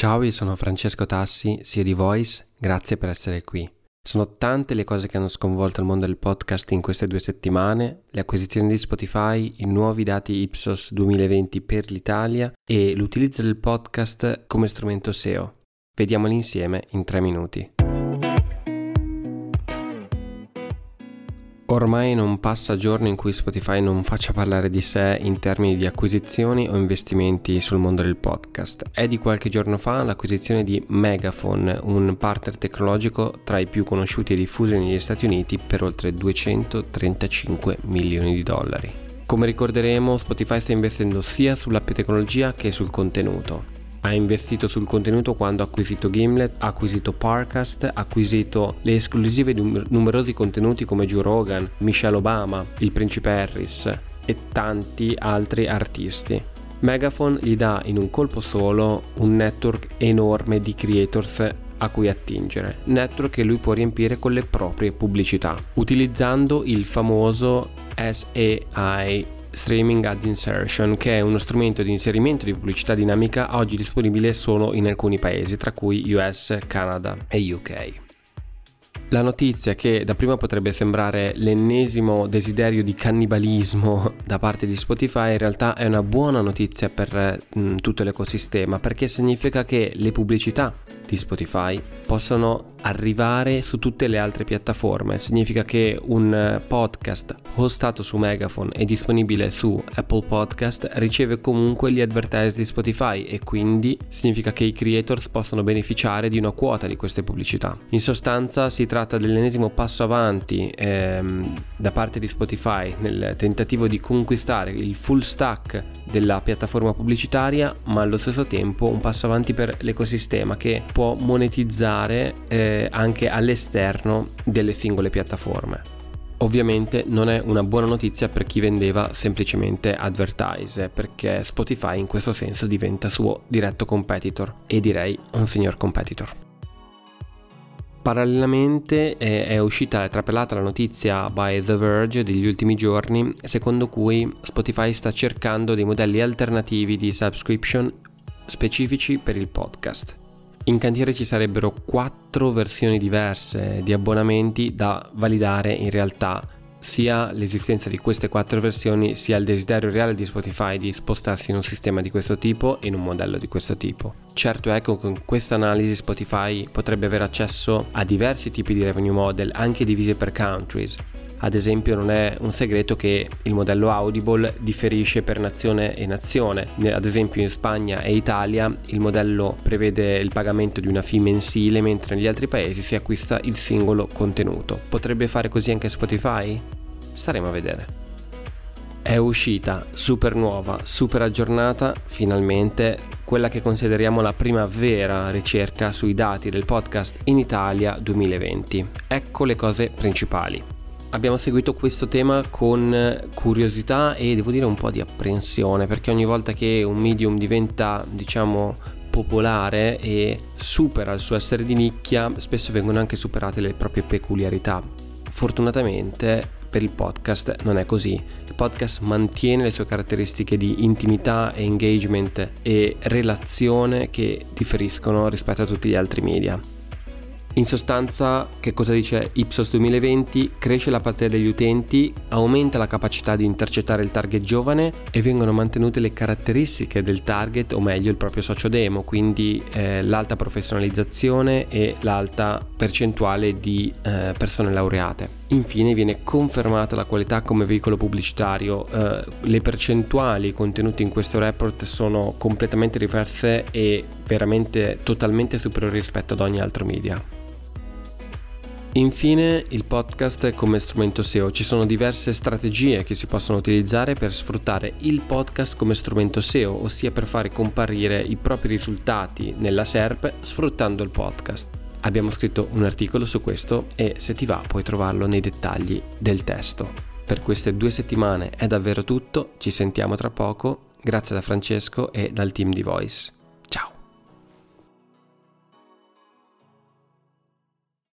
Ciao, io sono Francesco Tassi, CEO di Voice, grazie per essere qui. Sono tante le cose che hanno sconvolto il mondo del podcast in queste due settimane, le acquisizioni di Spotify, i nuovi dati Ipsos 2020 per l'Italia e l'utilizzo del podcast come strumento SEO. Vediamoli insieme in tre minuti. Ormai non passa giorno in cui Spotify non faccia parlare di sé in termini di acquisizioni o investimenti sul mondo del podcast. È di qualche giorno fa l'acquisizione di Megaphone, un partner tecnologico tra i più conosciuti e diffusi negli Stati Uniti per oltre 235 milioni di dollari. Come ricorderemo, Spotify sta investendo sia sull'app tecnologia che sul contenuto ha investito sul contenuto quando ha acquisito Gimlet, ha acquisito Parcast, ha acquisito le esclusive di numerosi contenuti come Joe Rogan, Michelle Obama, il principe Harris e tanti altri artisti. Megaphone gli dà in un colpo solo un network enorme di creators a cui attingere, network che lui può riempire con le proprie pubblicità, utilizzando il famoso SAI Streaming Ad Insertion, che è uno strumento di inserimento di pubblicità dinamica oggi disponibile solo in alcuni paesi, tra cui US, Canada e UK. La notizia che da prima potrebbe sembrare l'ennesimo desiderio di cannibalismo da parte di Spotify in realtà è una buona notizia per mh, mm, tutto l'ecosistema perché significa che le pubblicità di Spotify possono arrivare su tutte le altre piattaforme. Significa che un podcast hostato su Megaphone e disponibile su Apple Podcast riceve comunque gli advertise di Spotify e quindi significa che i creators possono beneficiare di una quota di queste pubblicità. In sostanza si tratta dell'ennesimo passo avanti ehm, da parte di Spotify nel tentativo di conquistare il full stack della piattaforma pubblicitaria, ma allo stesso tempo un passo avanti per l'ecosistema che può monetizzare eh, anche all'esterno delle singole piattaforme. Ovviamente non è una buona notizia per chi vendeva semplicemente advertise, perché Spotify in questo senso diventa suo diretto competitor e direi un signor competitor. Parallelamente è, è uscita e trapelata la notizia by The Verge degli ultimi giorni, secondo cui Spotify sta cercando dei modelli alternativi di subscription specifici per il podcast. In cantiere ci sarebbero quattro versioni diverse di abbonamenti da validare in realtà sia l'esistenza di queste quattro versioni sia il desiderio reale di Spotify di spostarsi in un sistema di questo tipo e in un modello di questo tipo. Certo è che con questa analisi Spotify potrebbe avere accesso a diversi tipi di revenue model anche divisi per countries. Ad esempio non è un segreto che il modello Audible differisce per nazione e nazione. Ad esempio in Spagna e Italia il modello prevede il pagamento di una fee mensile mentre negli altri paesi si acquista il singolo contenuto. Potrebbe fare così anche Spotify? Staremo a vedere. È uscita super nuova, super aggiornata, finalmente quella che consideriamo la prima vera ricerca sui dati del podcast in Italia 2020. Ecco le cose principali abbiamo seguito questo tema con curiosità e devo dire un po' di apprensione perché ogni volta che un medium diventa diciamo popolare e supera il suo essere di nicchia spesso vengono anche superate le proprie peculiarità. Fortunatamente per il podcast non è così. Il podcast mantiene le sue caratteristiche di intimità engagement e relazione che differiscono rispetto a tutti gli altri media in sostanza, che cosa dice Ipsos 2020? Cresce la platea degli utenti, aumenta la capacità di intercettare il target giovane e vengono mantenute le caratteristiche del target, o meglio il proprio socio demo, quindi eh, l'alta professionalizzazione e l'alta percentuale di eh, persone laureate. Infine viene confermata la qualità come veicolo pubblicitario, eh, le percentuali contenute in questo report sono completamente diverse e veramente totalmente superiori rispetto ad ogni altro media. Infine il podcast come strumento SEO. Ci sono diverse strategie che si possono utilizzare per sfruttare il podcast come strumento SEO, ossia per fare comparire i propri risultati nella SERP sfruttando il podcast. Abbiamo scritto un articolo su questo e se ti va puoi trovarlo nei dettagli del testo. Per queste due settimane è davvero tutto, ci sentiamo tra poco, grazie da Francesco e dal team di Voice.